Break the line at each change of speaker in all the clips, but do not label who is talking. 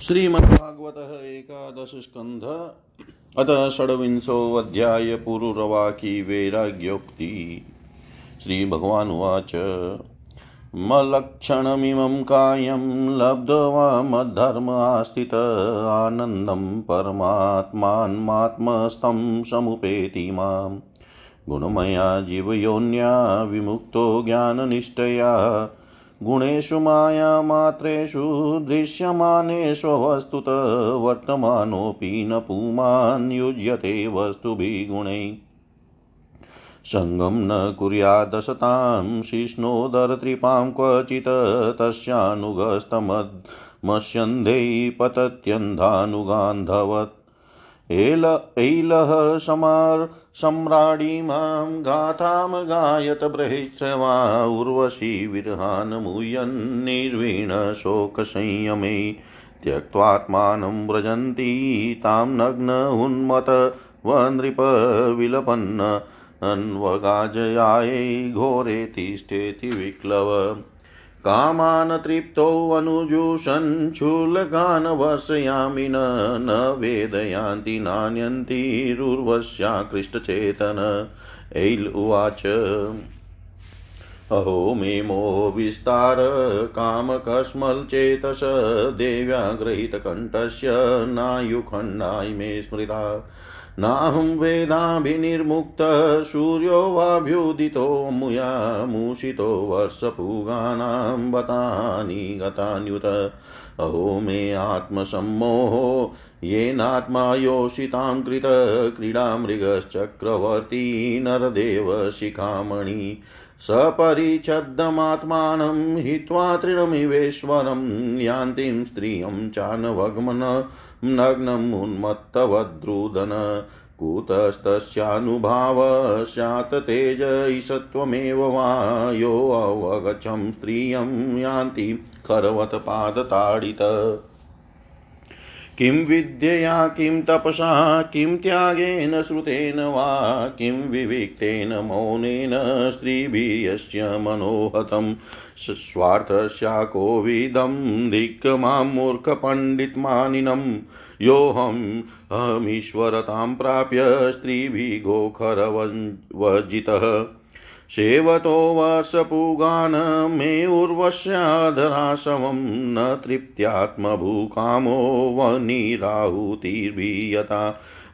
श्रीमद्भागवत एकादश स्कंध अथ षड्विंशोऽध्याय पुरुरवा की वैराग्योक्ति। श्रीभगवानुवाच। मलक्षणमिमं कायं लब्ध्वा मद्धर्म आस्थित आनन्दं परमात्मान्मात्मस्थं समुपेति माम् गुणमया जीवयोन्या विमुक्तो ज्ञाननिष्ठया गुणेषु मायामात्रेषु दृश्यमानेष्व वस्तुत वर्तमानोऽपि न पुमान् युज्यते वस्तुभिः गुणैः। सङ्गं न कुर्यादशतां शिष्णोदरत्रिपां क्वचित् तस्यानुगस्तमस्यन्धे पतत्यन्धानुगान्धवत्। एल ऐलः समार् सम्राडीमां गाथां, गायत बृहस्रवा उर्वशी, विरहान् मुयन्निर्वीणशोकसंयमे त्यक्त्वात्मानं व्रजन्ती, तां नग्न उन्मत वनृपविलपन्न अन्वगाजयायै, घोरे, तिष्ठेति विक्लव। कामान् तृप्तोऽनुजुषन् शूलकान् वर्षयामि न वेदयान्ति नान्यन्तिरुर्वश्याकृष्टचेतन ऐल उवाच। अहो मे मोहविस्तार कामकस्मलचेतस देव्या नायुखण्डाय मे स्मृता। नाहं वेदाभिनिर्मुक्तः सूर्यो वाभ्युदितो मुया मूषितो वर्षपूगानां बतानि गतान्युत। अहो मे आत्मसम्मोहो येनात्मा योषितां कृत क्रीडामृगश्चक्रवर्ती नरदेव शिखामणि। सपरिच्छद्दमात्मानं हित्वा तृणमिवेश्वरं यान्तीं स्त्रियं चानवग्मन नग्नम् उन्मत्तवद्रुदन। कुतस्तस्यानुभाव स्यात् तेज ईशत्वमेव वा योऽवगच्छं स्त्रियं यान्ति खरवत् पादताडित किं विद्यया, किं तपसा, किं त्यागेन श्रुतेन वा, किं विविक्तेन मौनेन स्त्रीभिर्यस्य मनोहतं स्वार्थस्याकोविदं दिक् माँ मूर्खपण्डितमानिनं। योऽहम् अहमीश्वरतां प्राप्य स्त्रीभिः गोखरवजितः सेवतो वर्षपूगान् मे उर्वश्याधराशवं न तृप्त्यात्मभूकामो वनिराहुतिर्भीयता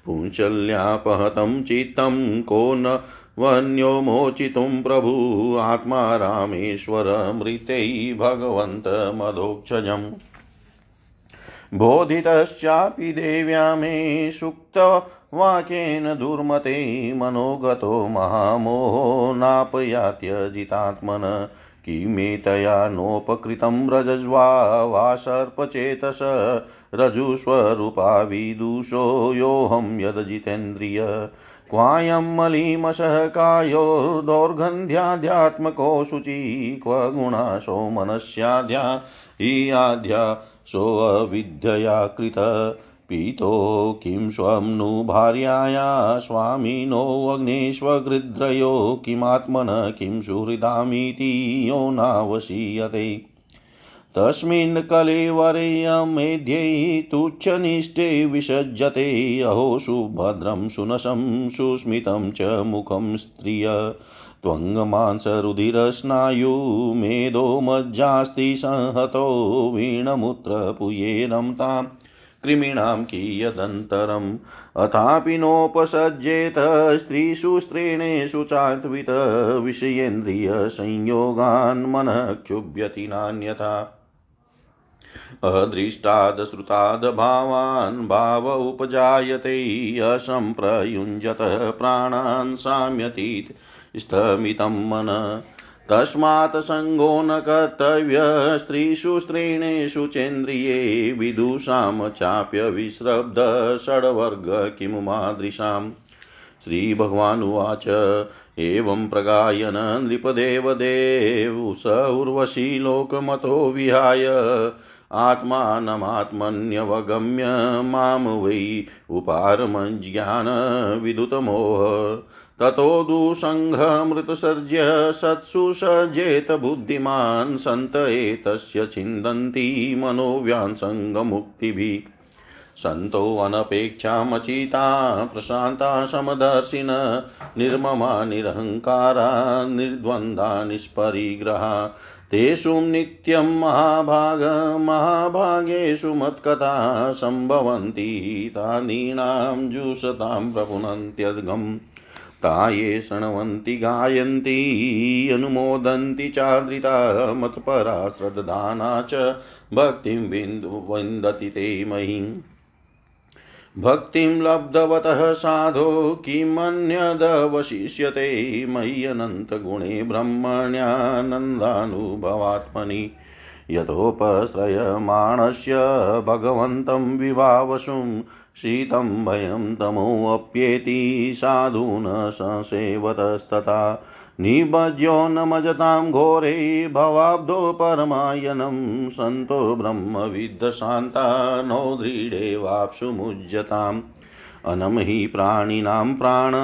पुंशल्यापहतं चित्तं को न वन्यो मोचितुं प्रभु आत्मा रामेश्वरमृतै भगवन्तमधोक्षजम् बोधितश्चापि देव्या मे सुक्तवाक्येन दुर्मते मनोगतो महामोहो नापयात्यजितात्मन किमेतया नोपकृतं रजज्वा वा सर्पचेतस रजुस्वरूपा विदुषो योऽहं यदजितेन्द्रिय। क्वायं मलीमशः कायो दौर्गन्ध्याध्यात्मको शुचि, क्व गुणाशो मनस्याध्या ईयाध्या सोऽविद्यया कृत। पीतो किं स्वं नु भार्याया स्वामिनोऽग्नेष्वगृध्रयो किमात्मन किं सुहृदामीति यो नावशीयते। तस्मिन् कलेवरेयमेध्ये तुच्छनिष्ठे विसज्जते। अहो सुभद्रं सुनशं सुस्मितं च मुखं स्त्रिय। त्वङ्गमांसरुधिरस्नायुमेधो मज्जास्ति संहतो वीणमुत्रपुयेनं तां कृमीणां कियदन्तरम्। अथापि नोपसज्जेत स्त्रीषु स्त्रीणेषु विषयेन्द्रियसंयोगान् मनः क्षुभ्यति नान्यथा अदृष्टादश्रुतादभावान् भाव उपजायते असम्प्रयुञ्जत प्राणान् साम्यतीत् स्थमितं मन। तस्मात् सङ्गो न कर्तव्य स्त्रीषु स्त्रीणेषु चेन्द्रिये विदुषां चाप्यविश्रब्ध षड्वर्ग किमु मादृशाम्? श्रीभगवानुवाच, एवं प्रगायन नृपदेवदेव स उर्वशी लोकमतो विहाय। आत्मानमात्मन्यवगम्य माँ वै उपारमज्ञानविदुतमोह ततो दुसङ्घमृतसर्ज्य सत्सु सज्जेत बुद्धिमान् सन्त एतस्य छिन्दन्ति मनोव्यासङ्गमुक्तिभिः सन्तोऽनपेक्षामचिता प्रशान्ता, समदर्शिन, निर्ममा, निरहङ्कारा, निर्द्वन्द्वा, निष्परिग्रहा। तेषु नित्यं महाभाग, महाभागेषु मत्कथा सम्भवन्ति, तादीनां जुषतां प्रपुनन्त्यद्गम् ताये शृण्वन्ति गायन्ति अनुमोदन्ति चादृता मत्परा श्रद्धाना च भक्तिं बिन्दु विन्दति ते महीम् भक्तिं लब्धवतः साधो किमन्यदवशिष्यते मय्यनन्तगुणे ब्रह्मण्यानन्दानुभवात्मनि यतोपश्रयमाणस्य भगवन्तं विभावसुं शीतं भयं तमोऽप्येति साधून संसेवतस्तथा। निभज्यो न मजतां घोरे भवाब्धो परमायनं। सन्तो ब्रह्मविद्धशान्ता नो दृढेवाप्सु मुज्यताम् अनं हि प्राणिनां प्राण,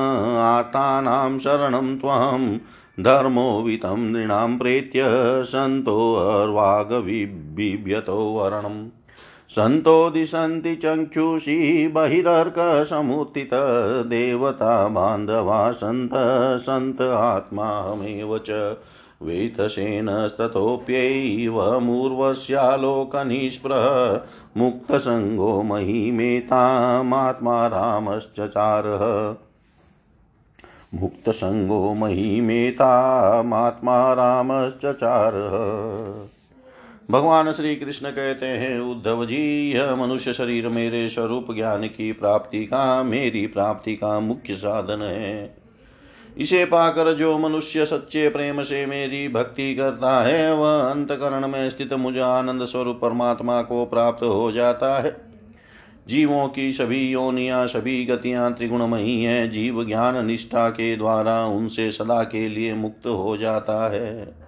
आतानां शरणं त्वं धर्मो वितं नृणां प्रेत्य सन्तोर्वागविबिभ्यतो वर्णम्। सन्तो दिशन्ति चक्षुषी बहिरर्कसमुत्थितदेवता बान्धवा सन्त सन्त आत्माहमेव च। वेतसेनस्ततोऽप्यैव मूर्वस्यालोकनिष्प्रः मुक्तसङ्गो महिमेतामात्मा रामश्चचारः मुक्तसङ्गो महिमेतामात्मा रामश्चचारः भगवान श्री कृष्ण कहते हैं, उद्धव जी, यह मनुष्य शरीर मेरे स्वरूप ज्ञान की प्राप्ति का, मेरी प्राप्ति का मुख्य साधन है। इसे पाकर जो मनुष्य सच्चे प्रेम से मेरी भक्ति करता है, वह अंतकरण में स्थित मुझ आनंद स्वरूप परमात्मा को प्राप्त हो जाता है। जीवों की सभी योनिया, सभी गतियाँ त्रिगुणमयी हैं, जीव ज्ञान निष्ठा के द्वारा उनसे सदा के लिए मुक्त हो जाता है।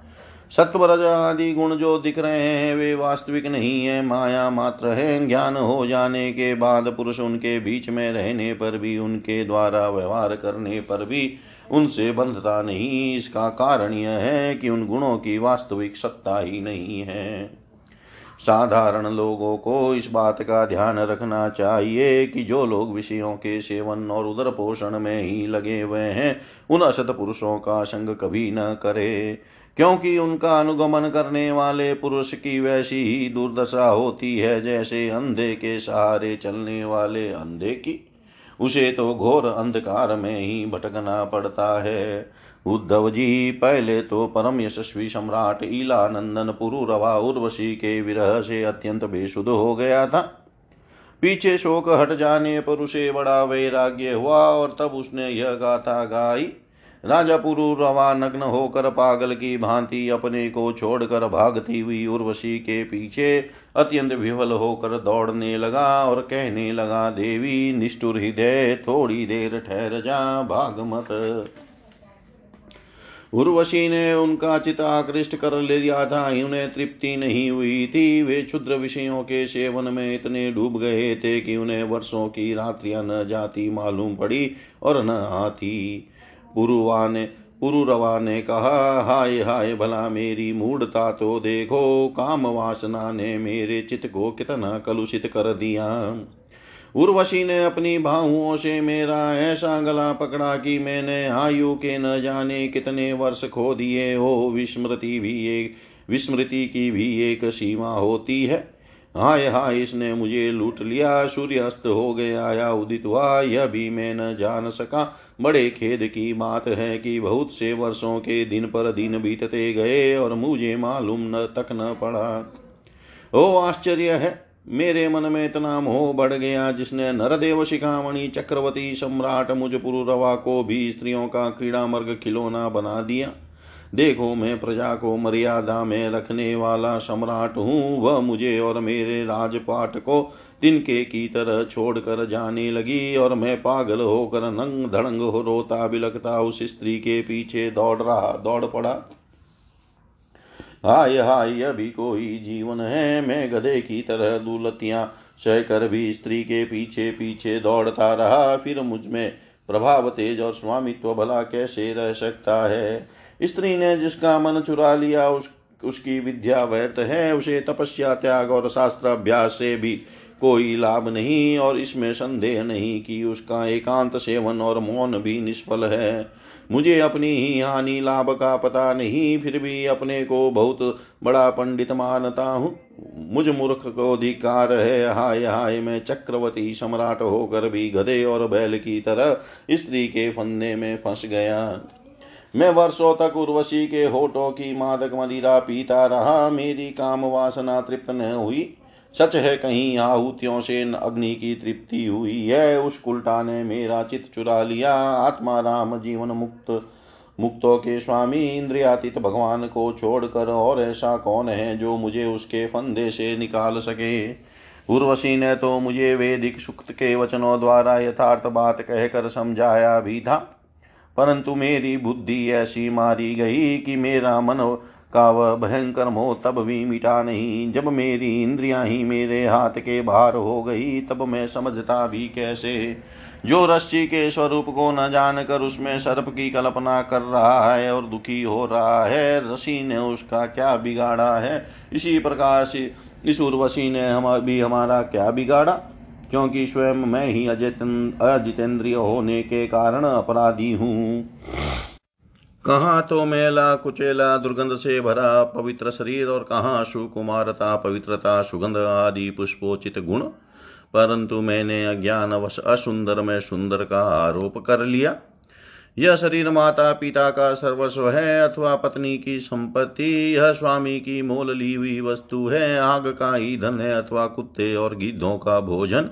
सत्वरज आदि गुण जो दिख रहे हैं, वे वास्तविक नहीं है। माया मात्र है। ज्ञान हो जाने के बाद पुरुष उनके बीच में रहने पर भी, उनके द्वारा व्यवहार करने पर भी उनसे बंधता नहीं। इसका कारण यह है कि उन गुणों की वास्तविक सत्ता ही नहीं है। साधारण लोगों को इस बात का ध्यान रखना चाहिए कि जो लोग विषयों के सेवन और उदर पोषण में ही लगे हुए हैं, उन असत पुरुषों का संग कभी न करे। क्योंकि उनका अनुगमन करने वाले पुरुष की वैसी ही दुर्दशा होती है, जैसे अंधे के सहारे चलने वाले अंधे की। उसे तो घोर अंधकार में ही भटकना पड़ता है। उद्धव जी, पहले तो परम यशस्वी सम्राट ईला नंदन पुरुरवा उर्वशी के विरह से अत्यंत बेसुध हो गया था। पीछे शोक हट जाने पर उसे बड़ा वैराग्य हुआ और तब उसने यह गाथा गाई। राजा पुरुरवा नग्न होकर पागल की भांति अपने को छोड़कर भागती हुई उर्वशी के पीछे अत्यंत विफल होकर दौड़ने लगा और कहने लगा, देवी, निष्ठुर हृदय, थोड़ी देर ठहर जा, भाग मत। उर्वशी ने उनका चित आकृष्ट कर ले लिया था। उन्हें तृप्ति नहीं हुई थी। वे क्षुद्र विषयों के सेवन में इतने डूब गए थे कि उन्हें वर्षों की रात्रियाँ न जाती मालूम पड़ी और न आती। पुरुवा ने पुरुरवा ने कहा, हाय हाय, भला मेरी मूढ़ता तो देखो, काम वासना ने मेरे चित्त को कितना कलुषित कर दिया। उर्वशी ने अपनी बाहुओं से मेरा ऐसा गला पकड़ा कि मैंने आयु के न जाने कितने वर्ष खो दिए। हो विस्मृति भी एक, विस्मृति की भी एक सीमा होती है। हाय हाय, इसने मुझे लूट लिया सूर्य अस्त हो गया, या उदित हुआ, यह भी मैं न जान सका। बड़े खेद की बात है कि बहुत से वर्षों के दिन पर दिन बीतते गए और मुझे मालूम न तक न पड़ा। ओ, आश्चर्य है, मेरे मन में इतना मोह बढ़ गया जिसने नरदेव शिखामणि चक्रवर्ती सम्राट मुझ पुरुरवा को भी स्त्रियों का क्रीड़ा मर्ग खिलौना बना दिया। देखो मैं प्रजा को मर्यादा में रखने वाला सम्राट हूँ। वह मुझे और मेरे राजपाट को तिनके की तरह छोड़कर जाने लगी और मैं पागल होकर नंग धड़ंग हो रोता बिलकता उस स्त्री के पीछे दौड़ रहा, दौड़ पड़ा। हाय हाय, अभी कोई जीवन है? मैं गधे की तरह दुलतियाँ सहकर भी स्त्री के पीछे पीछे दौड़ता रहा। फिर मुझमें प्रभाव तेज और स्वामित्व भला कैसे रह सकता है? स्त्री ने जिसका मन चुरा लिया, उस, उसकी विद्या व्यर्थ है, उसे तपस्या, त्याग और शास्त्र अभ्यास से भी कोई लाभ नहीं और इसमें संदेह नहीं कि उसका एकांत सेवन और मौन भी निष्फल है। मुझे अपनी ही हानि लाभ का पता नहीं, फिर भी अपने को बहुत बड़ा पंडित मानता हूँ। मुझ मूर्ख को अधिकार है, हाय हाय, मैं चक्रवर्ती सम्राट होकर भी गधे और बैल की तरह स्त्री के फंदे में फंस गया। मैं वर्षों तक उर्वशी के होठों की मादक मदिरा पीता रहा, मेरी काम वासना तृप्त न हुई। सच है, कहीं आहुतियों से अग्नि की तृप्ति हुई। है, उस कुलटा ने मेरा चित चुरा लिया। आत्मा राम जीवन मुक्त, मुक्तों के स्वामी, इंद्रियातीत भगवान को छोड़कर और ऐसा कौन है जो मुझे उसके फंदे से निकाल सके? उर्वशी ने तो मुझे वेदिक सुक्त के वचनों द्वारा यथार्थ बात कहकर समझाया भी था। परंतु मेरी बुद्धि ऐसी मारी गई कि मेरा मन का वह भयंकर मोह तब भी मिटा नहीं। जब मेरी इंद्रियाँ ही मेरे हाथ के बाहर हो गई, तब मैं समझता भी कैसे? जो रस्सी के स्वरूप को न जानकर उसमें सर्प की कल्पना कर रहा है और दुखी हो रहा है ऋषि ने उसका क्या बिगाड़ा है? इसी प्रकार से इस उर्वशी ने हम भी हमारा क्या बिगाड़ा? क्योंकि स्वयं मैं ही अजितेंद्रिय होने के कारण अपराधी हूँ। कहाँ तो मेला कुचेला दुर्गंध से भरा पवित्र शरीर और कहाँ सुकुमारता, पवित्रता, सुगंध आदि पुष्पोचित गुण। परंतु मैंने अज्ञानवश असुंदर में सुंदर का आरोप कर लिया। यह शरीर माता पिता का सर्वस्व है अथवा पत्नी की संपत्ति, यह स्वामी की मोल ली हुई वस्तु है, आग का ईंधन है अथवा कुत्ते और गिद्धों का भोजन।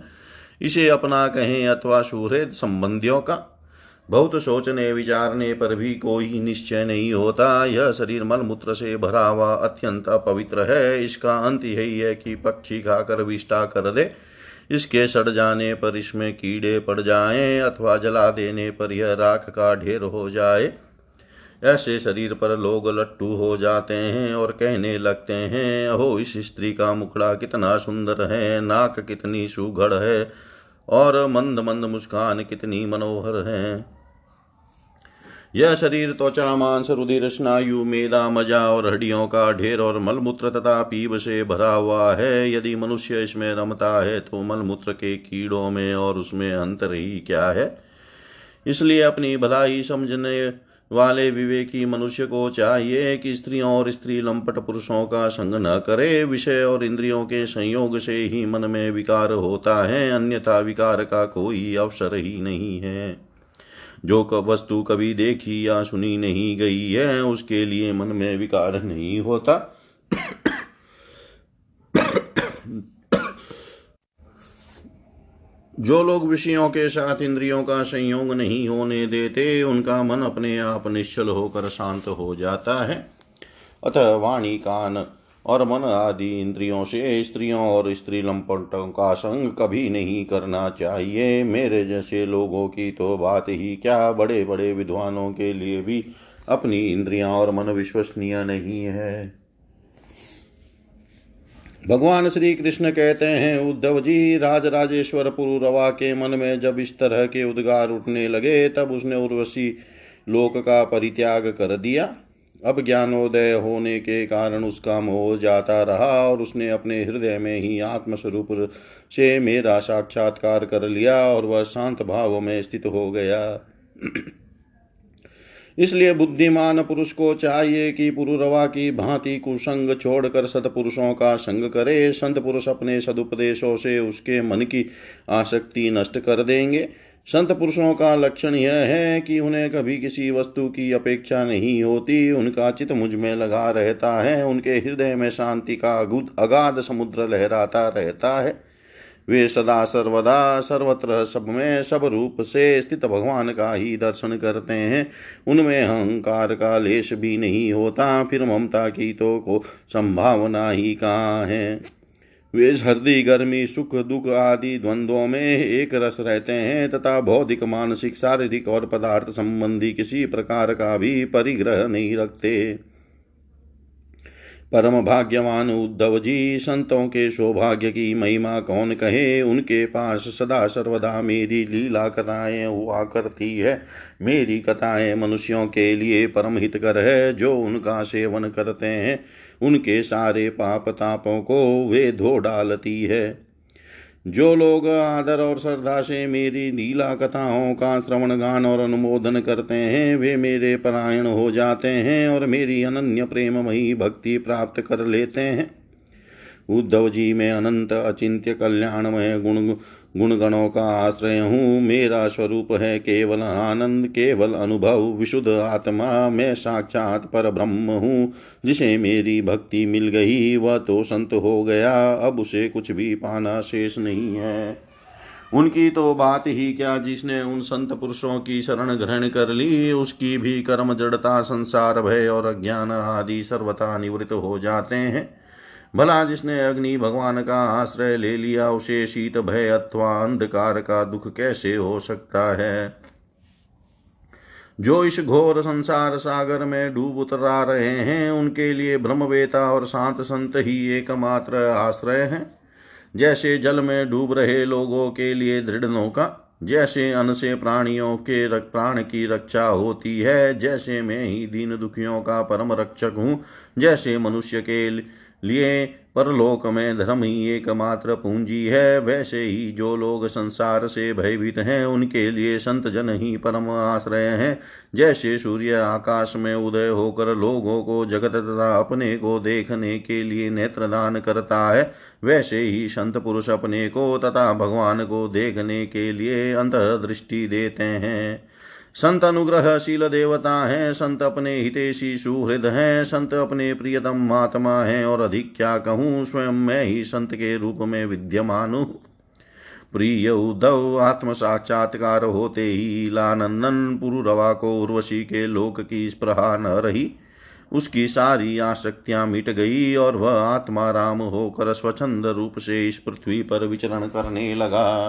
इसे अपना कहें अथवा सुहृद संबंधियों का। बहुत सोचने विचारने पर भी कोई निश्चय नहीं होता। यह शरीर मल मूत्र से भरा हुआ अत्यंत पवित्र है। इसका अंत यही है कि पक्षी खाकर विष्टा कर दे। इसके सड़ जाने पर इसमें कीड़े पड़ जाएँ अथवा जला देने पर यह राख का ढेर हो जाए। ऐसे शरीर पर लोग लट्टू हो जाते हैं और कहने लगते हैं, अहो, इस स्त्री का मुखड़ा कितना सुंदर है, नाक कितनी सुघड़ है और मंद मंद मुस्कान कितनी मनोहर है। यह शरीर त्वचा, मांस रुधिर स्नायु मेदा, मज़ा और हड्डियों का ढेर और मलमूत्र तथा पीब से भरा हुआ है। यदि मनुष्य इसमें रमता है तो मलमूत्र के कीड़ों में और उसमें अंतर ही क्या है? इसलिए अपनी भलाई समझने वाले विवेकी मनुष्य को चाहिए कि स्त्रियों और स्त्री लंपट पुरुषों का संग न करे। विषय और इंद्रियों के संयोग से ही मन में विकार होता है, अन्यथा विकार का कोई अवसर ही नहीं है। जो वस्तु कभी देखी या सुनी नहीं गई है, उसके लिए मन में विकार नहीं होता। जो लोग विषयों के साथ इंद्रियों का संयोग नहीं होने देते, उनका मन अपने आप निश्चल होकर शांत हो जाता है। अतः वाणी कान और मन आदि इंद्रियों से स्त्रियों और स्त्री लंपटों का संग कभी नहीं करना चाहिए। मेरे जैसे लोगों की तो बात ही क्या? बड़े बड़े विद्वानों के लिए भी अपनी इंद्रियाँ और मन विश्वसनीय नहीं है। भगवान श्री कृष्ण कहते हैं, उद्धव जी राज राजेश्वर पुरुरवा के मन में जब इस तरह के उद्गार उठने लगे, तब उसने उर्वशी लोक का परित्याग कर दिया। अब ज्ञानोदय होने के कारण उसका मोह जाता रहा और उसने अपने हृदय में ही आत्मस्वरूप से मेरा साक्षात्कार कर लिया और वह शांत भाव में स्थित हो गया। इसलिए बुद्धिमान पुरुष को चाहिए कि पुरुरवा की भांति कुसंग छोड़कर सतपुरुषों का संग करे। संत पुरुष अपने सदुपदेशों से उसके मन की आसक्ति नष्ट कर देंगे। संत पुरुषों का लक्षण यह है कि उन्हें कभी किसी वस्तु की अपेक्षा नहीं होती। उनका चित मुझमें लगा रहता है। उनके हृदय में शांति का अगाध समुद्र लहराता रहता है। वे सदा सर्वदा, सर्वत्र सब में, सब रूप से स्थित भगवान का ही दर्शन करते हैं। उनमें अहंकार का लेश भी नहीं होता। फिर ममता की तो को संभावना ही कहाँ है? वे सर्दी गर्मी, सुख, दुख आदि द्वंद्वों में एक रस रहते हैं तथा भौतिक मानसिक, शारीरिक और पदार्थ संबंधी किसी प्रकार का भी परिग्रह नहीं रखते। परम भाग्यवान उद्धव जी, संतों के सौभाग्य की महिमा कौन कहे? उनके पास सदा सर्वदा मेरी लीला कथाएँ हुआ करती है। मेरी कथाएँ मनुष्यों के लिए परम हितकर है, जो उनका सेवन करते हैं। उनके सारे पाप तापों को वे धो डालती है। जो लोग आदर और श्रद्धा से मेरी लीला कथाओं का श्रवण, गान और अनुमोदन करते हैं, वे मेरे परायण हो जाते हैं और मेरी अनन्य प्रेममयी भक्ति प्राप्त कर लेते हैं। उद्धव जी में अनंत अचिंत्य कल्याणमय गुण गुणगणों का आश्रय हूँ। मेरा स्वरूप है केवल आनंद, केवल अनुभव। विशुद्ध आत्मा, मैं साक्षात पर ब्रह्म हूँ। जिसे मेरी भक्ति मिल गई, वह तो संत हो गया। अब उसे कुछ भी पाना शेष नहीं है। उनकी तो बात ही क्या, जिसने उन संत पुरुषों की शरण ग्रहण कर ली। उसकी भी कर्म, जड़ता, संसार, भय और अज्ञान आदि सर्वथा निवृत्त हो जाते हैं। भला जिसने अग्नि भगवान का आश्रय ले लिया, उसे शीत भय अथवा अंधकार का दुख कैसे हो सकता है? जो इस घोर संसार सागर में डूब उतरा रहे हैं, उनके लिए ब्रह्मवेता और शांत संत ही एकमात्र आश्रय है। जैसे जल में डूब रहे लोगों के लिए दृढ़ नौका जैसे अन्न से प्राणियों के प्राण की रक्षा होती है, जैसे मैं ही दीन दुखियों का परम रक्षक हूँ, जैसे मनुष्य के लिए, परलोक में धर्म ही एकमात्र पूंजी है। वैसे ही जो लोग संसार से भयभीत हैं, उनके लिए संत जन ही परम आश्रय हैं। जैसे सूर्य आकाश में उदय होकर लोगों को जगत तथा अपने को देखने के लिए नेत्रदान करता है, वैसे ही संत पुरुष अपने को तथा भगवान को देखने के लिए अंतर्दृष्टि देते हैं। संत अनुग्रहशील देवता है, संत अपने हितेशी सुहृद है, संत अपने प्रियतम महात्मा है, और अधिक क्या कहूँ, स्वयं मैं ही संत के रूप में विद्यमान प्रिय उद्धव, आत्म साक्षात्कार होते ही लानंदन पुरुरवा को उर्वशी के लोक की स्प्रहा न रही। उसकी सारी आसक्तियाँ मिट गई और वह आत्मा राम होकर स्वच्छंद रूप से इस पृथ्वी पर विचरण करने लगा।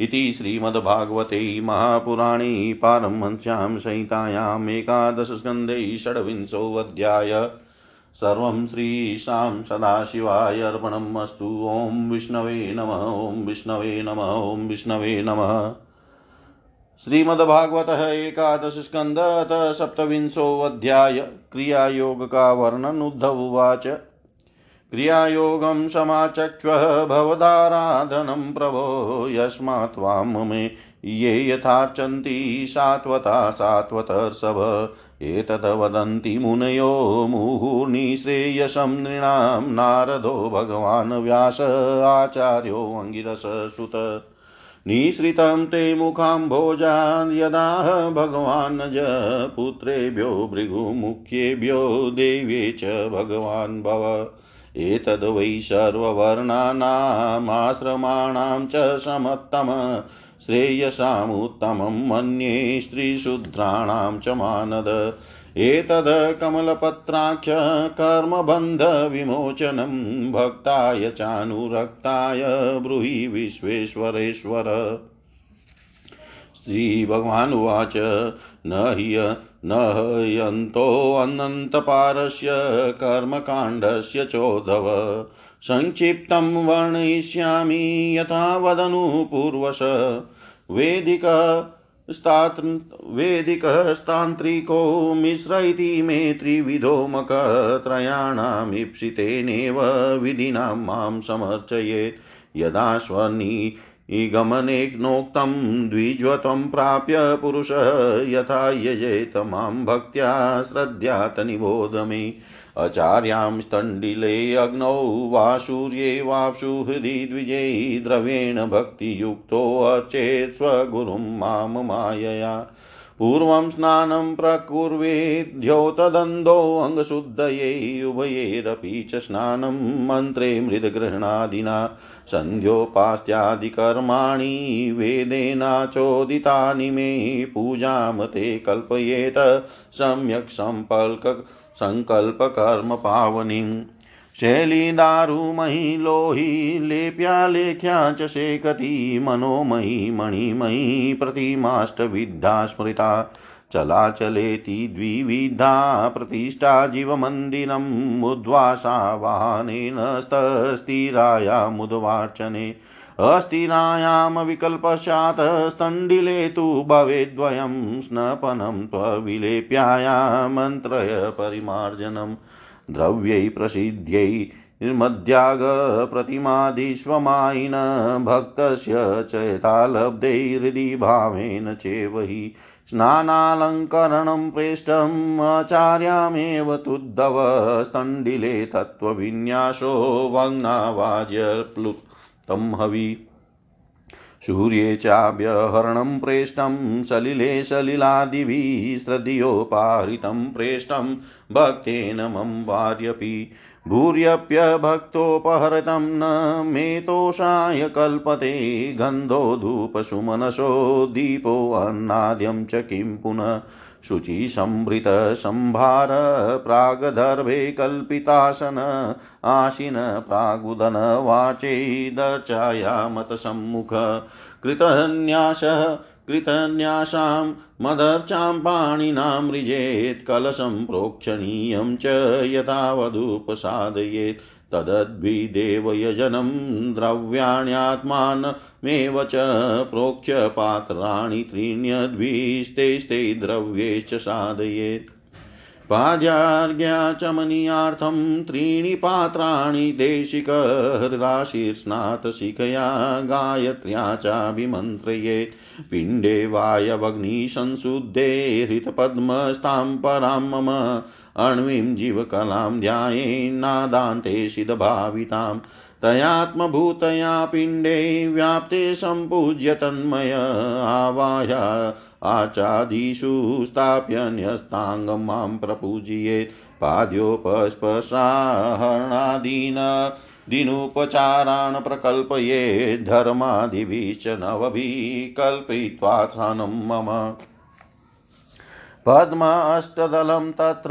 इति श्रीमद्भागवते महापुराणे पारमहंस्यां संहितायाम् एकादशस्कन्धे षड्विंशोऽध्याय. सर्वं श्रीशां सदाशिवाय अर्पणम् अस्तु। ॐ विष्णवे नमः, ॐ विष्णवे नमः, ॐ विष्णवे नमः। श्रीमद्भागवत एकादश स्कंद अतः सप्तविंशोऽध्याय. क्रियायोग का वर्णन उद्धव उवाच। क्रियायोगं समाचक्ष्वः भवदाराधनं प्रभो यस्मात् त्वां मे। ये यथार्चन्ति सात्वता सात्वतर्षभ। एतद् वदन्ति मुनयो मुहुर्निःश्रेयसं नृणां नारदो भगवान् व्यास आचार्योऽङ्गिरस सुत निःसृतं ते मुखाम्भोजान् यदाह भगवान् ज पुत्रेभ्यो भृगुमुख्येभ्यो देवे च भगवान् भव। एतद् वै सर्ववर्णानामाश्रमाणां च समत्तम श्रेयसामुत्तमं मन्ये स्त्रीशूद्राणां च मानद। एतद् कमलपत्राख्य भक्ताय चानुरक्ताय ब्रूहि विश्वेश्वरेश्वर। श्रीभगवानुवाच न हि न यन्तोऽनन्तपारस्य कर्मकाण्डस्य चोद्धव संक्षिप्तं वर्णयिष्यामि यथा वदनु पूर्वश। वेदिक वेदिकस्तान्त्रिको मिश्र इति मे त्रिविधो मकत्रयाणामीप्सितेनेव विधिना माँ समर्चयेत् यदा स्वनी गमनेनोक्तं द्विज्वत्वं प्राप्य पुरुषः यथा यजेत माँ भक्त्या श्रद्ध्यात निबोध मे अचार्यां स्तण्डिले अग्नौ वा सूर्ये वाप्सु हृदि द्विजै द्रवेण भक्तियुक्तोऽर्चेत् स्वगुरुं माँ मायया। पूर्वं स्नानं प्रकुर्वेद्योतदन्तोऽङ्गशुद्धयै उभयैरपि च स्नानं मन्त्रे मृदगृह्णादिना सन्ध्योपास्त्यादिकर्माणि वेदेनाचोदितानि मे पूजां ते कल्पयेत सम्यक् सम्पल्क सङ्कल्पकर्मपावनीम् शैलीदारुमयी लोहि लेप्यालेख्या च शेकती मनोमयी मणिमयी प्रतिमाष्टविद्धा स्मृता चलाचलेति द्विविधा, प्रतिष्ठा जीवमन्दिरम् उद्वासावाहनेन स्थिरायामुद्वार्चने अस्थिरायां विकल्पस्यात् स्तण्डिले तु भवेद्वयं, स्नपनं त्वविलेप्यायामन्त्रय परिमार्जनं द्रव्यै प्रसिद्ध्यै मध्यागप्रतिमादिष्वमायिन भक्तस्य च यथालब्धै हृदि भावेन चेव हि स्नानालङ्करणं प्रेष्टम् आचार्यामेव तुद्धव स्तण्डिले तत्त्वविन्यासो वग्नावाज्यप्लुतं हवि। सूर्ये चाभ्यहरणं प्रेष्टं सलिले सलिलादिभिः श्रद्धयोपाहृतं प्रेष्टं भक्तेन मम वार्यपि भूर्यप्यभक्तोपहृतं न मेतोषाय कल्पते गन्धो धूपसुमनसो दीपोऽन्नाद्यं च किं पुनः शुचिसंभृतसंभार प्रागदर्भे कल्पितासन आशिन प्रागुदनवाचे दर्चायामतसम्मुख कृतन्यासः, कृतन्यासां मदर्चां पाणिनां मृजेत् कलशं प्रोक्षणीयं च यथावदुपसादयेत्। तदद्भिदेवयजनं द्रव्याण्यात्मानमेव च प्रोक्ष्य पात्राणि त्रीण्यद्भिस्तेस्ते द्रव्यैश्च साधयेत्। पाद्यार्घ्याचमनीयार्थं त्रीणि पात्राणि देशिकहृदाशीर्ष्णात् शिखया गायत्र्या चाभिमन्त्रयेत् पिण्डे वायवग्निसंशुद्धे हृतपद्मस्तां परां मम अण्वीं जीवकलां ध्यायेन्नादान्ते सिद्धभाविताम्। तयात्मभूतया पिण्डे व्याप्ते सम्पूज्य तन्मय आवाय आचादिषु स्थाप्य माँ प्रपूजयेत् पाद्योपस्पशाहरणादीन दिनुपचारान् प्रकल्पये धर्मादिभिश्च नवभिः कल्पयित्वा मम पद्माष्टदलं तत्र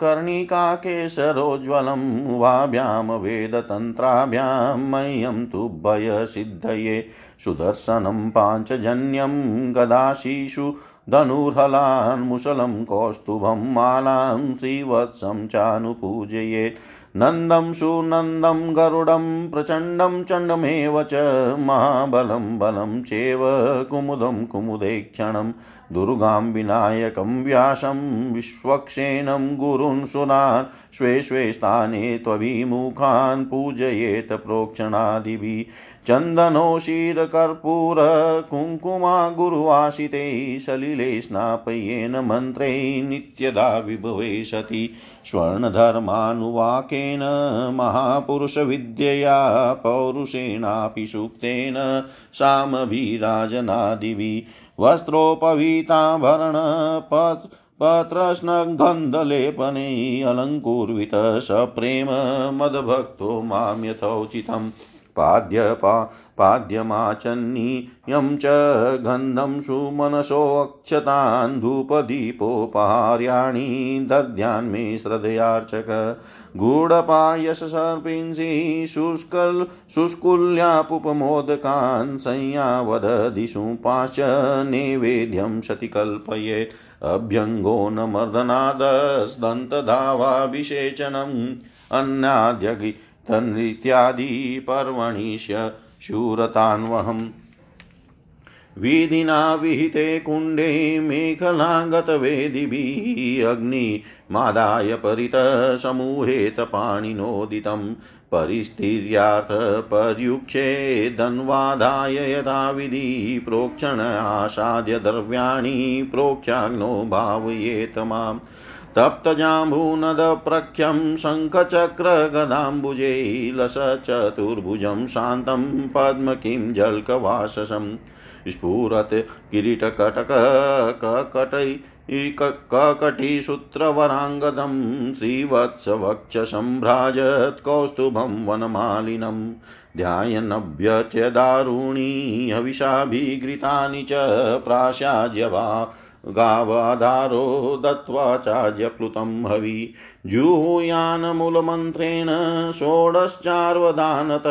कर्णिकाकेशरोज्ज्वलं वाभ्यां वेदतन्त्राभ्यां मह्यं तुभयसिद्धये सुदर्शनं पाञ्चजन्यं गदाशिषु धनुर्हलान्मुशलं कौस्तुभं मालां श्रीवत्सं चानुपूजयेत्। नन्दं सुनन्दं गरुडं प्रचण्डं चण्डमेव च महाबलं बलं चेव कुमुदं कुमुदेक्षणं दुर्गां विनायकं व्यासं विश्वक्षेणं गुरून् सुरान् स्वे स्वे स्थाने त्वभिमुखान् पूजयेत प्रोक्षणादिभिः चन्दनो क्षीरकर्पूर गुरुवासिते सलिले स्नापयेन मन्त्रे नित्यदा विभवे सति स्वर्णधर्मानुवाकेन महापुरुषविद्यया पौरुषेणापि सूक्तेन सामभिराजनादिवि वस्त्रोपवीताभरण पत्रस्नगन्धलेपने अलङ्कुर्वितः सप्रेम मद्भक्तो माँ यथोचितम् पाद्यपा पाद्यमाचन्नीयं च गन्धं सुमनसोऽक्षतान् धूपदीपोपहार्याणि दद्यान्मे श्रद्धयार्चक। गूढपायसर्पिंसि शुष्कल् शुष्कुल्यापुपमोदकान् संयावदधिषु पाश्च नैवेद्यं सति कल्पयेत् अभ्यङ्गो न मर्दनादस्दन्तधावाभिषेचनम् अन्नाद्यगि तन्नित्यादि शूरतान्वहम् विधिना विहिते कुण्डे मेखलागतवेदिभिः अग्निमादाय परितसमूहेत पाणिनोदितं परिस्थिर्यार्थपर्युक्षे धन्वादाय यथाविधि प्रोक्षण आसाद्य द्रव्याणि प्रोक्षाग्नो भावयेत माम्। तप्तजाम्बूनदप्रख्यं शङ्खचक्रगदाम्बुजे लसचतुर्भुजं शान्तं पद्म किं जल्कवाससं स्फुरत् किरीटकटककटै ककटिसूत्रवराङ्गदं श्रीवत्सवक्षसम्भ्राजत् कौस्तुभं वनमालिनं ध्यायन्नभ्यच्य दारुणी हविषाभिघृतानि च प्राशाज्यवा गावाधारो दत्त्वा चाज्यप्लुतं हवि। जूयानमूलमन्त्रेण षोडश्चार्वदानत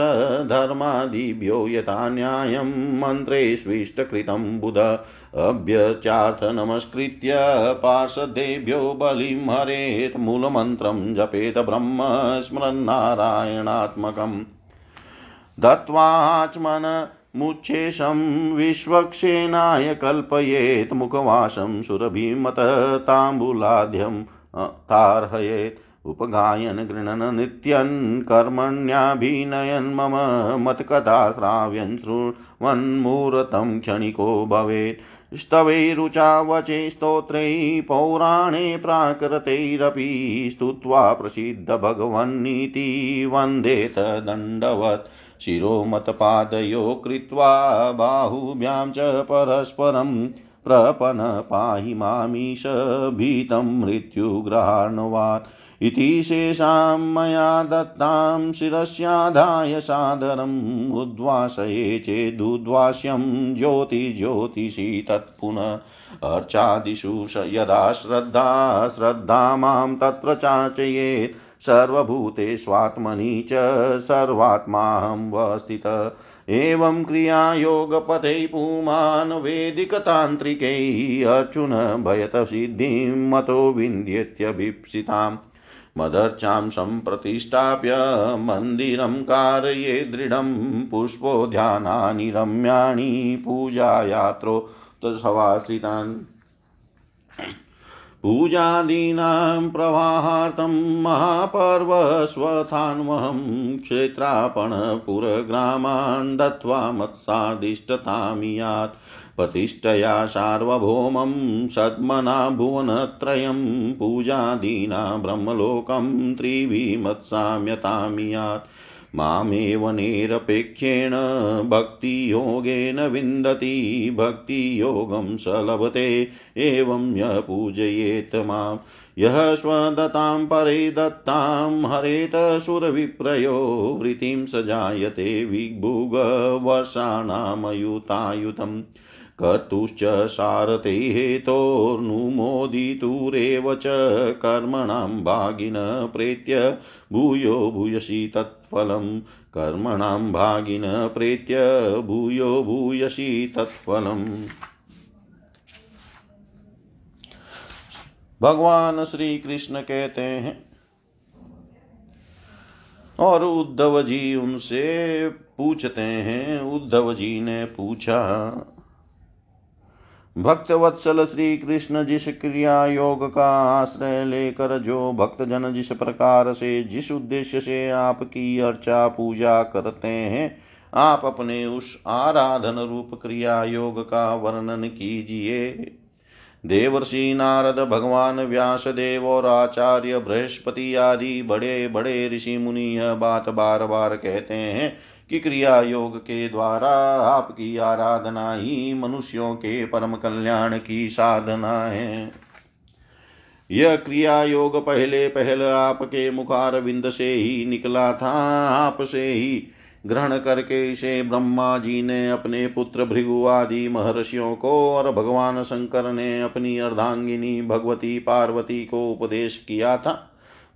धर्मादिभ्यो यथा न्यायं मन्त्रे स्विष्टकृतं बुध। अभ्यचार्थनमस्कृत्य पार्षदेभ्यो बलिं हरेत् मूलमन्त्रं जपेत ब्रह्म स्मरन्नारायणात्मकम्। दत्त्वाच्मन मुच्छेषं विश्वक्षेनाय कल्पयेत् मुखवासं सुरभिमत ताम्बूलाद्यं तार्हयेत्। उपगायन गृणन नित्यन् कर्मण्याभिनयन् मम मत्कथा श्राव्यन् शृण्वन्मूर्तं क्षणिको भवेत्। स्तवैरुचावचे स्तोत्रै पौराणे प्राकृतैरपि स्तुत्वा प्रसिद्धभगवन्नीति वन्देत दण्डवत्। शिरोमतपादयो कृत्वा बाहुभ्यां च परस्परं प्रपन पाहि मामीश भीतं मृत्युग्रहाणवात्। इति शेषां मया दत्तां शिरस्याधाय सादरम् उद्वासये चेदुद्वास्यं ज्योतिज्योतिषि तत्पुनः। अर्चादिषु यदा श्रद्धा श्रद्धा माँ तत्प्रचाचयेत् सर्वभूतेष्वात्मनि च सर्वात्माहं वस्थित एवं क्रियायोगपथे पुमान् अर्जुन भयतसिद्धिं मतो विन्द्यत्यभीप्सिताम् मदर्चां सम्प्रतिष्ठाप्य मन्दिरं कारये दृढं पुष्पोद्यानानि रम्याणि पूजायात्रो तसवाश्रितान् पूजादीनां प्रवाहार्थं महापर्वस्वथान्वहं क्षेत्रापणपुरग्रामान् दत्त्वा मत्सादिष्टतामियात् प्रतिष्ठया सार्वभौमं सद्मना भुवनत्रयं पूजादीना ब्रह्मलोकं त्रिविमत्साम्यतामियात्। मामेव निरपेक्षेण भक्तियोगेन विन्दति, भक्तियोगं स लभते एवं य पूजयेत् माम्। यः स्वदतां परे दत्तां हरेत सुरविप्रयो, वृत्तिं स जायते विभुगवर्षाणामयुतायुतम् कर्तुश्च सारथे हेतोर्नुमोदितुरेव च कर्मणां भागिन प्रेत्य भूयो भूयसि तत्फलं कर्मणां भागिन प्रेत्य भूयो भूयसि तत्फलम्। भगवान श्री कृष्ण कहते हैं, और उद्धव जी उनसे पूछते हैं, उद्धव जी ने पूछा भक्त वत्सल श्री कृष्ण जिस क्रिया योग का आश्रय लेकर जो भक्त जन जिस प्रकार से जिस उद्देश्य से आपकी अर्चा पूजा करते हैं, आप अपने उस आराधन रूप क्रिया योग का वर्णन कीजिए। देवर्षि नारद, भगवान व्यास देव और आचार्य बृहस्पति आदि बड़े बड़े ऋषि मुनि यह बात बार बार कहते हैं। कि क्रिया योग के द्वारा आपकी आराधना ही मनुष्यों के परम कल्याण की साधना है। यह क्रिया योग पहले पहले आपके मुखार विंद से ही निकला था। आपसे ही ग्रहण करके इसे ब्रह्मा जी ने अपने पुत्र भृगु आदि महर्षियों को और भगवान शंकर ने अपनी अर्धांगिनी भगवती पार्वती को उपदेश किया था।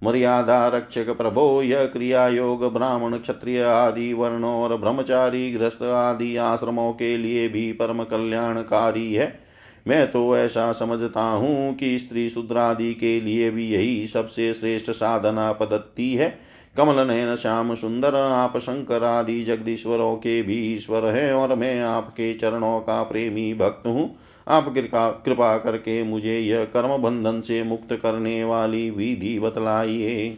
मर्यादा रक्षक प्रभो यह क्रिया योग ब्राह्मण क्षत्रिय आदि वर्णों और ब्रह्मचारी ग्रस्त आदि आश्रमों के लिए भी परम कल्याणकारी है। मैं तो ऐसा समझता हूँ कि स्त्री शूद्रादि के लिए भी यही सबसे श्रेष्ठ साधना पद्धति है। कमल नयन श्याम सुंदर, आप शंकर आदि जगदीश्वरों के भी ईश्वर हैं और मैं आपके चरणों का प्रेमी भक्त हूँ। आप कृपा कृपा करके मुझे यह कर्म बंधन से मुक्त करने वाली विधि बतलाइए।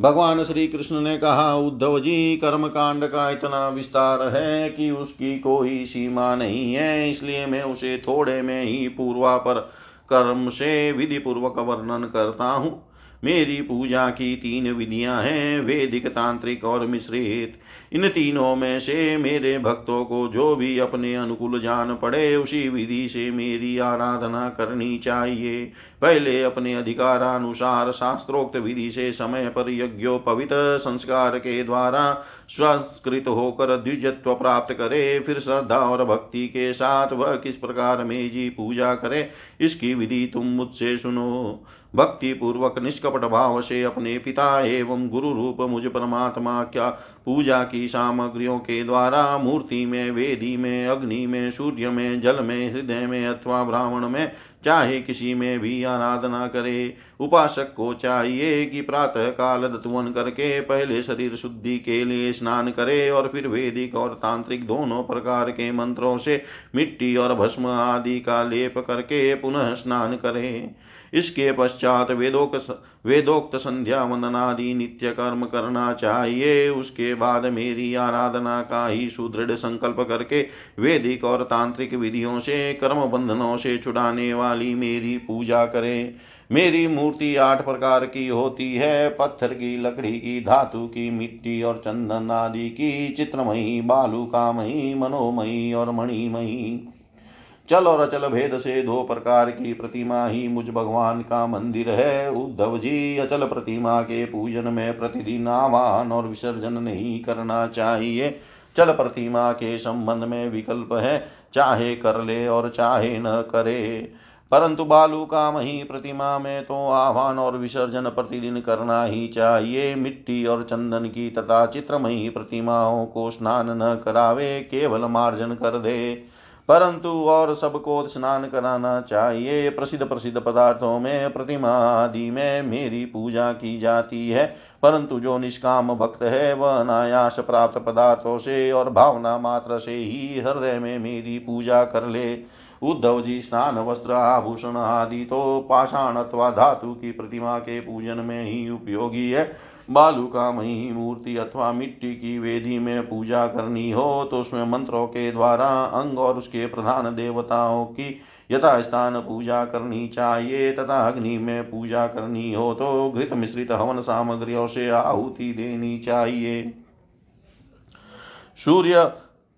भगवान श्री कृष्ण ने कहा, उद्धव जी कर्म कांड का इतना विस्तार है कि उसकी कोई सीमा नहीं है, इसलिए मैं उसे थोड़े में ही पूर्वापर कर्म से विधि पूर्वक वर्णन करता हूँ। मेरी पूजा की तीन विधियाँ हैं, वैदिक, तांत्रिक और मिश्रित। इन तीनों में से मेरे भक्तों को जो भी अपने अनुकूल जान पड़े उसी विधि से मेरी आराधना करनी चाहिए। पहले अपने अधिकारानुसार शास्त्रोक्त विधि से समय पर यज्ञोपवित संस्कार के द्वारा स्वस्कृत होकर द्विजत्व प्राप्त करे, फिर श्रद्धा और भक्ति के साथ वह किस प्रकार मेरी पूजा करे, इसकी विधि तुम मुझसे सुनो। भक्ति पूर्वक निष्कपट भाव से अपने पिता एवं गुरु रूप मुझ परमात्मा क्या पूजा की सामग्रियों के द्वारा मूर्ति में, वेदी में, अग्नि में, सूर्य में, जल में, हृदय में अथवा ब्राह्मण में चाहे किसी में भी आराधना करे। उपासक को चाहिए कि प्रातः काल दत्वन करके पहले शरीर शुद्धि के लिए स्नान करे और फिर वेदिक और तांत्रिक दोनों प्रकार के मंत्रों से मिट्टी और भस्म आदि का लेप करके पुनः स्नान करे। इसके पश्चात वेदोक्त वेदोक्त संध्या वंदनादि नित्य कर्म करना चाहिए। उसके बाद मेरी आराधना का ही सुदृढ़ संकल्प करके वेदिक और तांत्रिक विधियों से, कर्म बंधनों से छुड़ाने वाली मेरी पूजा करें। मेरी मूर्ति आठ प्रकार की होती है। पत्थर की, लकड़ी की, धातु की, मिट्टी और चंदन आदि की, चित्रमयी, बालुकामयी, मनोमयी और मणिमयी। चल और अचल भेद से दो प्रकार की प्रतिमा ही मुझ भगवान का मंदिर है। उद्धव जी, अचल प्रतिमा के पूजन में प्रतिदिन आवाहन और विसर्जन नहीं करना चाहिए। चल प्रतिमा के संबंध में विकल्प है, चाहे कर ले और चाहे न करे। परंतु बालू का मही प्रतिमा में तो आह्वान और विसर्जन प्रतिदिन करना ही चाहिए। मिट्टी और चंदन की तथा चित्रमयी प्रतिमाओं को स्नान न करावे, केवल मार्जन कर दे। परंतु और सबको स्नान कराना चाहिए। प्रसिद्ध प्रसिद्ध पदार्थों में, प्रतिमा आदि में मेरी पूजा की जाती है। परंतु जो निष्काम भक्त है, वह अनायास प्राप्त पदार्थों से और भावना मात्र से ही हृदय में मेरी पूजा कर ले। उद्धव जी, स्नान, वस्त्र, आभूषण आदि तो पाषाण अथवा धातु की प्रतिमा के पूजन में ही उपयोगी है। बालू का मही मूर्ति अथवा मिट्टी की वेदी में पूजा करनी हो तो उसमें मंत्रों के द्वारा अंग और उसके प्रधान देवताओं की यथास्थान पूजा करनी चाहिए, तथा अग्नि में पूजा करनी हो तो घृत मिश्रित हवन सामग्रियों से आहुति देनी चाहिए। सूर्य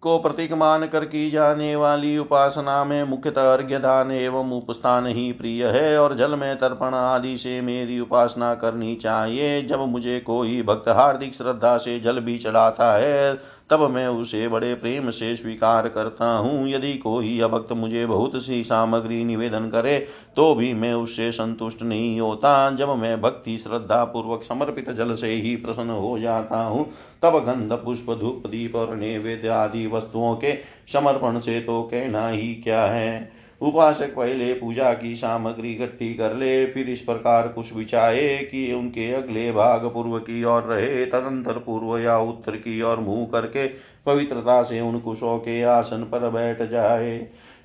को प्रतीक मान कर की जाने वाली उपासना में मुख्यतः अर्घ्य दान एवं उपस्थान ही प्रिय है और जल में तर्पण आदि से मेरी उपासना करनी चाहिए। जब मुझे कोई भक्त हार्दिक श्रद्धा से जल भी चढ़ाता है तब मैं उसे बड़े प्रेम से स्वीकार करता हूँ। यदि कोई अभक्त मुझे बहुत सी सामग्री निवेदन करे तो भी मैं उससे संतुष्ट नहीं होता। जब मैं भक्ति श्रद्धा पूर्वक समर्पित जल से ही प्रसन्न हो जाता हूँ, तब गंध, पुष्प, धूप, दीप और नैवेद्य आदि वस्तुओं के समर्पण से तो कहना ही क्या है? उपासक पहले पूजा की सामग्री इकट्ठी कर ले, फिर इस प्रकार कुछ बिछाए कि उनके अगले भाग पूर्व की ओर रहे, तदंतर पूर्व या उत्तर की ओर मुँह करके पवित्रता से उन कुशों के आसन पर बैठ जाए।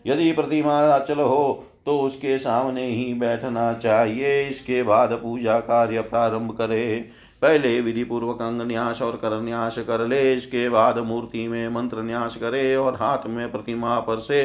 यदि प्रतिमा अचल हो तो उसके सामने ही बैठना चाहिए, इसके बाद पूजा कार्य प्रारंभ करे। पहले विधि पूर्वक अंग न्यास और कर न्यास कर ले, इसके बाद मूर्ति में मंत्र न्यास करे और हाथ में प्रतिमा पर से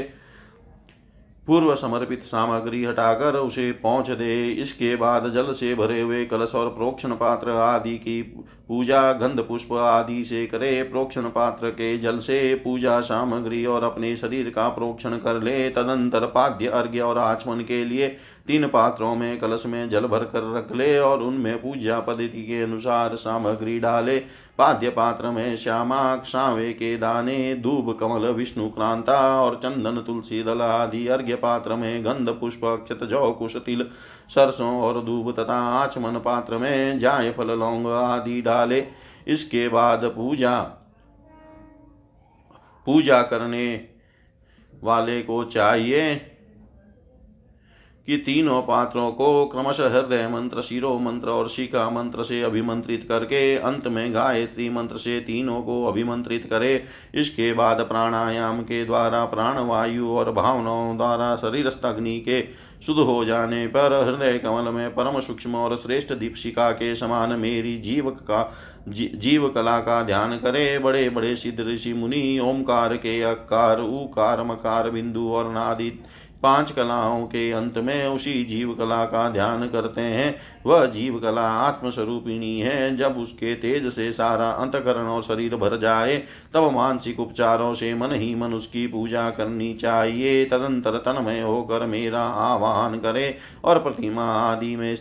पूर्व समर्पित सामग्री हटाकर उसे पहुँच दे। इसके बाद जल से भरे हुए कलश और प्रोक्षण पात्र आदि की पूजा, गंध पुष्प आदि से करे। प्रोक्षण पात्र के जल से पूजा सामग्री और अपने शरीर का प्रोक्षण कर ले। तदंतर पाद्य, अर्घ्य और आचमन के लिए तीन पात्रों में कलश में जल भर कर रख ले और उनमें पूजा पद्धति के अनुसार सामग्री डाले। पाद्य पात्र में श्यामाक सावे के दाने, धूप, कमल, विष्णु, क्रांता और चंदन, तुलसी दल आदि अर्घ्य पात्र में गंध, पुष्प, अक्षत, जौ, कुश, तिल, सरसों और धूप तथा आचमन पात्र में जाय फल, लौंग आदि डाले। इसके बाद पूजा पूजा करने वाले को चाहिए। कि तीनों पात्रों को क्रमशः हृदय मंत्र शिरो मंत्र और शिका मंत्र से अभिमंत्रित करके अंत में गायत्री मंत्र से तीनों को अभिमंत्रित करे। इसके बाद प्राणायाम के द्वारा प्राणवायु और भावनाओं द्वारा शरीर अग्नि के शुद्ध हो जाने पर हृदय कमल में परम सूक्ष्म और श्रेष्ठ दीपशिका के समान मेरी जीव का जी, जीव कला का ध्यान करे। बड़े बड़े सिद्ध ऋषि मुनि ओमकार के अकार उकार मकार बिंदु और नादि पाँच कलाओं के अंत में उसी जीव कला का ध्यान करते हैं। वह जीव कला आत्मस्वरूपिणी है। जब उसके तेज से सारा अंतकरण और शरीर भर जाए, तब मानसिक उपचारों से मन ही मन उसकी पूजा करनी चाहिए। तदंतर तनमय होकर मेरा आवाहन करे और प्रतिमा आदि में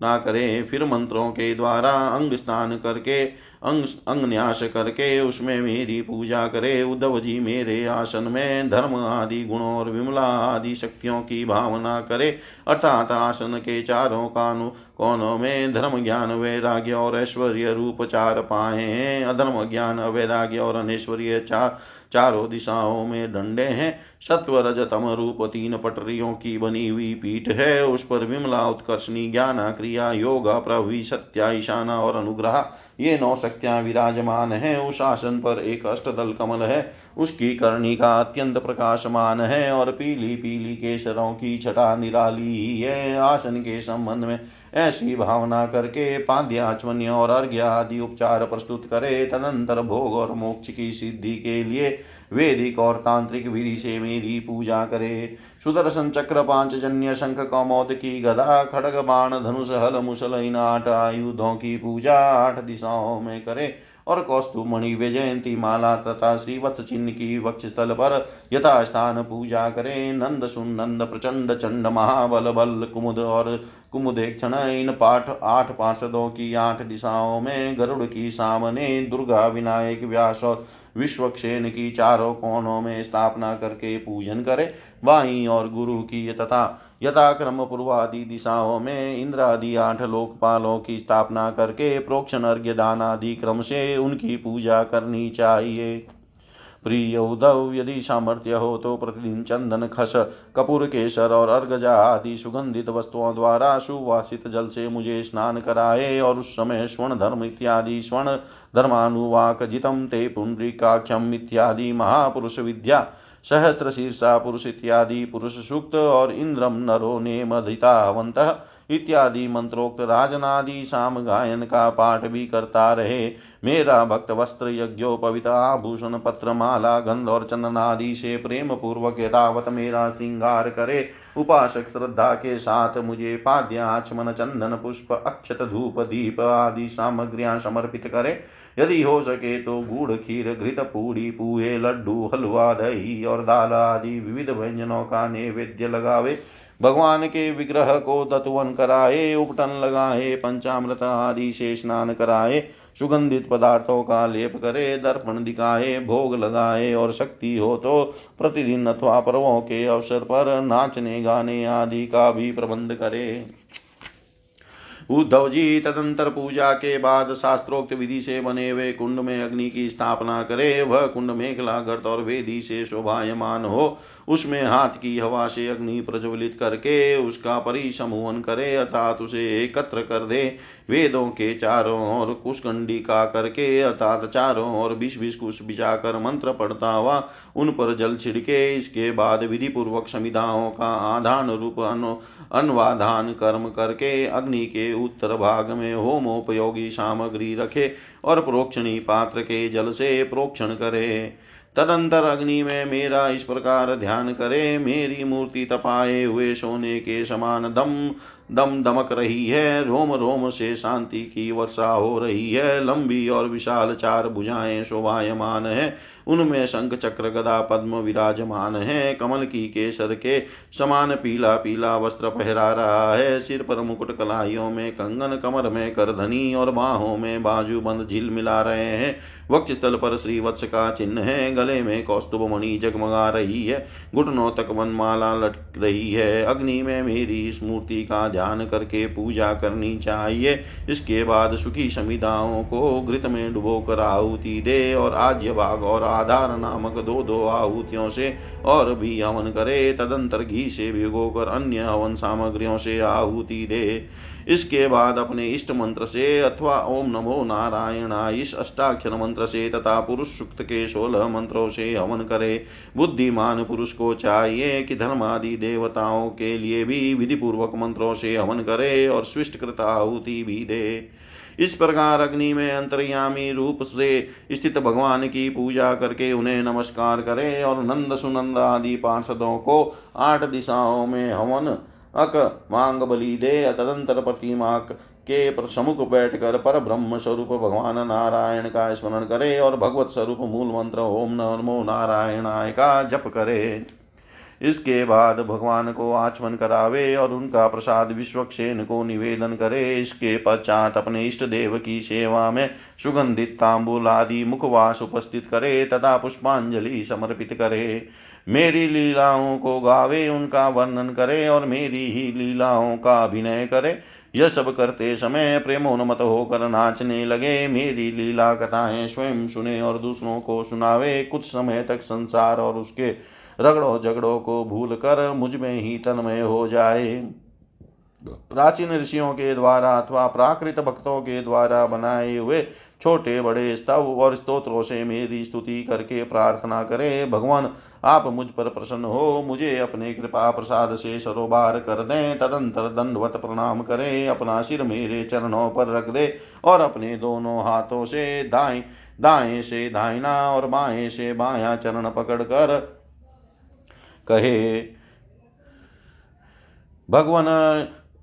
स्थापना करे, फिर मंत्रों के द्वारा अंग स्नान करके, अंग अंग न्यास करके उसमें मेरी पूजा करे। उद्धव जी मेरे आसन में धर्म आदि, गुणों और विमला आदि शक्तियों की भावना करे। अर्थात आसन के चारों कानों, कोनों में धर्म ज्ञान, वैराग्य और ऐश्वर्य रूप चार पाए अधर्म ज्ञान, वैराग्य और अनैश्वर्य चार चारों दिशाओं में डंडे हैं। सत्व रज तम रूप तीन पटरियों की बनी हुई पीठ है। उस पर विमला, उत्कर्षणी ज्ञाना क्रिया योगा, प्रभु, सत्या, ईशाना और अनुग्रह, ये नौ शक्तियाँ विराजमान है। उस आसन पर एक अष्टदल कमल है। उसकी करणी का अत्यंत प्रकाशमान है और पीली पीली केसरों की छटा निराली है। आसन के संबंध में ऐसी भावना करके पाद्याचमन्य और अर्घ्य आदि उपचार प्रस्तुत करे। तदंतर भोग और मोक्ष की सिद्धि के लिए वेदिक और तांत्रिक विधि से मेरी पूजा करे। सुदर्शन चक्र पाँच जन्य शंख, कौमोद की गदा, खड़ग, बाण, धनुष, हल, मुसल इन आठ आयुधों की पूजा आठ दिशाओं में करे। और कौस्तुमणि विजयंती माला तथा श्रीवत्स चिन्ह की वक्ष स्थल पर यथा स्थान पूजा करे। नंद सुनंद प्रचंड चंड महाबल बल कुमुद और कुमुदेक्षण इन पाठ आठ पार्षदों की आठ दिशाओं में गरुड़ की सामने दुर्गा विनायक व्यास और विश्वक्षेन की चारों कोणों में स्थापना करके पूजन करे। वाई और गुरु की तथा यथाक्रम पूर्वादि दिशाओं में इंद्र आदि आठ लोकपालों की स्थापना करके प्रोक्षण अर्घ्य दान आदि क्रम से उनकी पूजा करनी चाहिए। प्रिय उद्धव, यदि सामर्थ्य हो तो प्रतिदिन चंदन, खस, कपूर, केसर और अर्गजा आदि सुगंधित वस्तुओं द्वारा सुवासित जल से मुझे स्नान कराए और उस समय स्वर्ण धर्म इत्यादि, स्वर्ण धर्मानुवाक, जितम ते पुंडरीकाख्यम इत्यादि महापुरुष विद्या सहस्त्र शीर्षा पुरुष इत्यादि पुरुष सूक्त और इंद्रम नरो नेमधितावंत इत्यादि मंत्रोक्त राजनादि साम गायन का पाठ भी करता रहे। मेरा भक्त वस्त्र यज्ञोपवित, आभूषण पत्र माला गंध और चंदन आदि से प्रेम पूर्वक यथावत मेरा श्रृंगार करे। उपासक श्रद्धा के साथ मुझे पाद्य आचमन चंदन, पुष्प, अक्षत, धूप, दीप आदि सामग्रियाँ समर्पित करे। यदि हो सके तो गुड़ खीर, घृत पूड़ी, पूहे, लड्डू, हलवा, दही और दाल आदि विविध व्यंजनों का नैवेद्य लगावे। भगवान के विग्रह को दत्वन कराए, उपटन लगाए, पंचामृत आदि से स्नान कराए, सुगंधित पदार्थों का लेप करे, दर्पण दिखाए, भोग लगाए और शक्ति हो तो प्रतिदिन अथवा पर्वों के अवसर पर नाचने, गाने आदि का भी प्रबंध करे। उद्धव जी तदंतर पूजा के बाद शास्त्रोक्त विधि से बने हुए कुंड में अग्नि की स्थापना करे, वह कुंड मेखला गर्त और वेदी से शोभायमान हो। उसमें हाथ की हवा से अग्नि प्रज्वलित करके उसका परिसमूहन करे, अर्थात उसे एकत्र कर दे। वेदों के चारों ओर कुशकंडिका करके, अर्थात चारों ओर बीस बीस कुश बिछाकर मंत्र पढ़ता हुआ उन पर जल छिड़के, इसके बाद विधि पूर्वक समिधाओं का आधान रूप अनुवाधान कर्म करके अग्नि के उत्तर भाग में होमोपयोगी सामग्री रखे और प्रोक्षणी पात्र के जल से प्रोक्षण करे। तदंतर अग्नि में मेरा इस प्रकार ध्यान करे। मेरी मूर्ति तपाए हुए सोने के समान दम दम दमक रही है, रोम रोम से शांति की वर्षा हो रही है, लंबी और विशाल चार भुजाएँ शोभायमान है, उनमें शंख चक्र गदा पद्म विराजमान है, कमल की केसर के समान पीला पीला वस्त्र पहरा रहा है, सिर पर मुकुट कलाइयों में कंगन, कमर में करधनी और बाहों में बाजू बंद झील मिला रहे हैं वक्ष स्थल पर श्रीवत्स का चिन्ह है, गले में कौस्तुभ मणि जगमगा रही है, घुटनों तक वनमाला लटक रही है, अग्नि में मेरी इस मूर्ति का ध्यान करके पूजा करनी चाहिए। इसके बाद सुखी समिदाओं को घृत में डुबो कर आहुति दे और आज्य भाग और आधार नामक दो दो आहुतियों से और भी हवन करे। तदंतर घी से भिगो कर अन्य हवन सामग्रियों से आहुति दे। इसके बाद अपने इष्ट मंत्र से अथवा ओम नमो नारायण इस अष्टाक्षर मंत्र से तथा पुरुष सुक्त के सोलह मंत्रों से हवन करे। बुद्धिमान पुरुष को चाहिए कि धर्मादि देवताओं के लिए भी विधि पूर्वक मंत्रों से हवन करे और स्विष्ट कृता आहुति भी दे। इस प्रकार अग्नि में अंतर्यामी रूप से स्थित भगवान की पूजा करके उन्हें नमस्कार करे और नंद सुनंद आदि पार्षदों को आठ दिशाओं में हवन अक मांग बलि दे तदंतर प्रतिमा के समुख बैठकर पर ब्रह्म स्वरूप भगवान नारायण का स्मरण करे और भगवत स्वरूप मूल मंत्र ओम नमो नारायणाय का जप करे। इसके बाद भगवान को आचमन करावे और उनका प्रसाद विश्वक्षेन को निवेदन करे। इसके पश्चात अपने इष्ट देव की सेवा में सुगंधित तांबुल आदि मुखवास उपस्थित करे तथा पुष्पांजलि समर्पित करे। मेरी लीलाओं को गावे, उनका वर्णन करे और मेरी ही लीलाओं का अभिनय करे। यह सब करते समय प्रेमोन्मत होकर नाचने लगे। मेरी लीला कथाएँ स्वयं सुने और दूसरों को सुनावे। कुछ समय तक संसार और उसके रगड़ों झगड़ों को भूल कर मुझमें ही तन्मय हो जाए। प्राचीन ऋषियों के द्वारा अथवा प्राकृत भक्तों के द्वारा बनाए हुए छोटे बड़े स्तव और स्तोत्रों से मेरी स्तुति करके प्रार्थना करे। भगवान, आप मुझ पर प्रसन्न हो। मुझे अपने कृपा प्रसाद से सरोबार कर दें। तदंतर दंडवत प्रणाम करें। अपना सिर मेरे चरणों पर रख दे और अपने दोनों हाथों से दाएँ दाएँ से दाहिना और बाएँ से बायां चरण पकड़ कर कहे, भगवान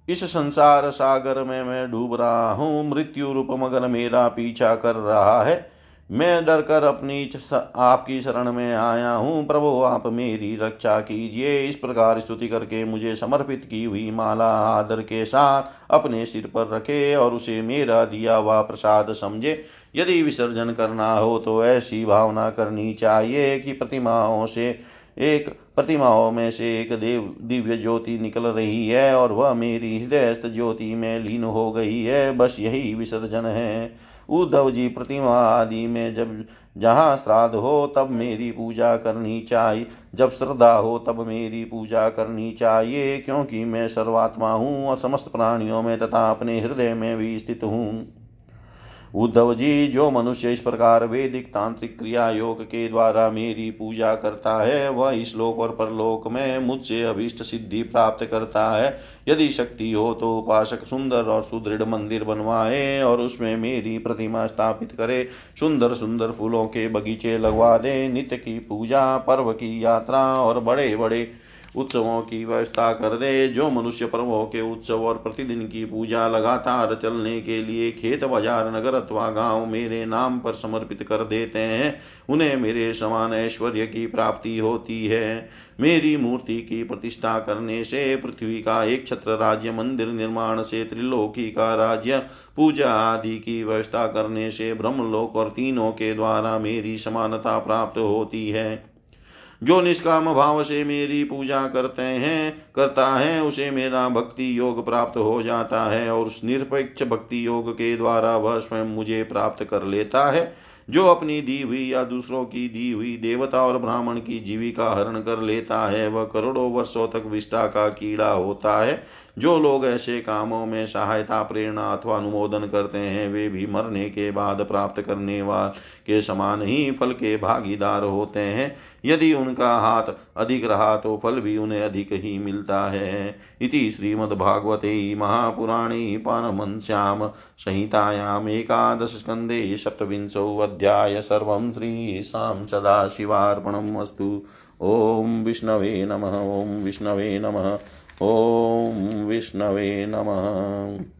इस संसार सागर में मैं डूब रहा हूँ, मृत्यु रूप मगर मेरा पीछा कर रहा है। मैं डर कर अपनी आपकी शरण में आया हूँ। प्रभु, आप मेरी रक्षा कीजिए। इस प्रकार स्तुति करके मुझे समर्पित की हुई माला आदर के साथ अपने सिर पर रखे और उसे मेरा दिया हुआ प्रसाद समझे। यदि विसर्जन करना हो तो ऐसी भावना करनी चाहिए कि प्रतिमाओं से एक प्रतिमाओं में से एक देव, दिव्य ज्योति निकल रही है और वह मेरी हृदयस्थ ज्योति में लीन हो गई है। बस यही विसर्जन है। उद्धव जी, प्रतिमा आदि में जब जहाँ श्राद्ध हो, तब मेरी पूजा करनी चाहिए। जब श्रद्धा हो, तब मेरी पूजा करनी चाहिए, क्योंकि मैं सर्वात्मा हूँ और समस्त प्राणियों में तथा अपने हृदय में भी स्थित हूँ। उद्धव जी जो मनुष्य इस प्रकार वेदिक तांत्रिक क्रिया योग के द्वारा मेरी पूजा करता है, वह इस लोक और परलोक में मुझसे अभीष्ट सिद्धि प्राप्त करता है। यदि शक्ति हो तो उपासक सुंदर और सुदृढ़ मंदिर बनवाए और उसमें मेरी प्रतिमा स्थापित करे। सुंदर सुंदर फूलों के बगीचे लगवा दे। नित्य की पूजा, पर्व की यात्रा और बड़े बड़े उत्सवों की व्यवस्था कर दे। जो मनुष्य पर्वों के उत्सव और प्रतिदिन की पूजा लगातार चलने के लिए खेत, बाज़ार, नगर अथवा गाँव मेरे नाम पर समर्पित कर देते हैं, उन्हें मेरे समान ऐश्वर्य की प्राप्ति होती है। मेरी मूर्ति की प्रतिष्ठा करने से पृथ्वी का एक छत्र राज्य, मंदिर निर्माण से त्रिलोकी का राज्य, पूजा आदि की व्यवस्था करने से ब्रह्मलोक और तीनों के द्वारा मेरी समानता प्राप्त होती है। जो निष्काम भाव से मेरी पूजा करते हैं, करता है, उसे मेरा भक्ति योग प्राप्त हो जाता है और उस निरपेक्ष भक्ति योग के द्वारा वह स्वयं मुझे प्राप्त कर लेता है। जो अपनी दी हुई या दूसरों की दी हुई देवता और ब्राह्मण की जीविका हरण कर लेता है, वह करोड़ों वर्षों तक विष्टा का कीड़ा होता है। जो लोग ऐसे कामों में सहायता, प्रेरणा अथवा अनुमोदन करते हैं, वे भी मरने के बाद प्राप्त करने वाले के समान ही फल के भागीदार होते हैं। यदि उनका हाथ अधिक रहा तो फल भी उन्हें अधिक ही मिलता है। इति श्रीमद्भागवते महापुराणे पारमश्याम संहितायाम् सप्तविंशोऽध्याय सर्वं श्रीशां सदाशिवार्पणम् अस्तु। ॐ विष्णवे नमः, ॐ विष्णवे नमः। ॐ विष्णवे नमः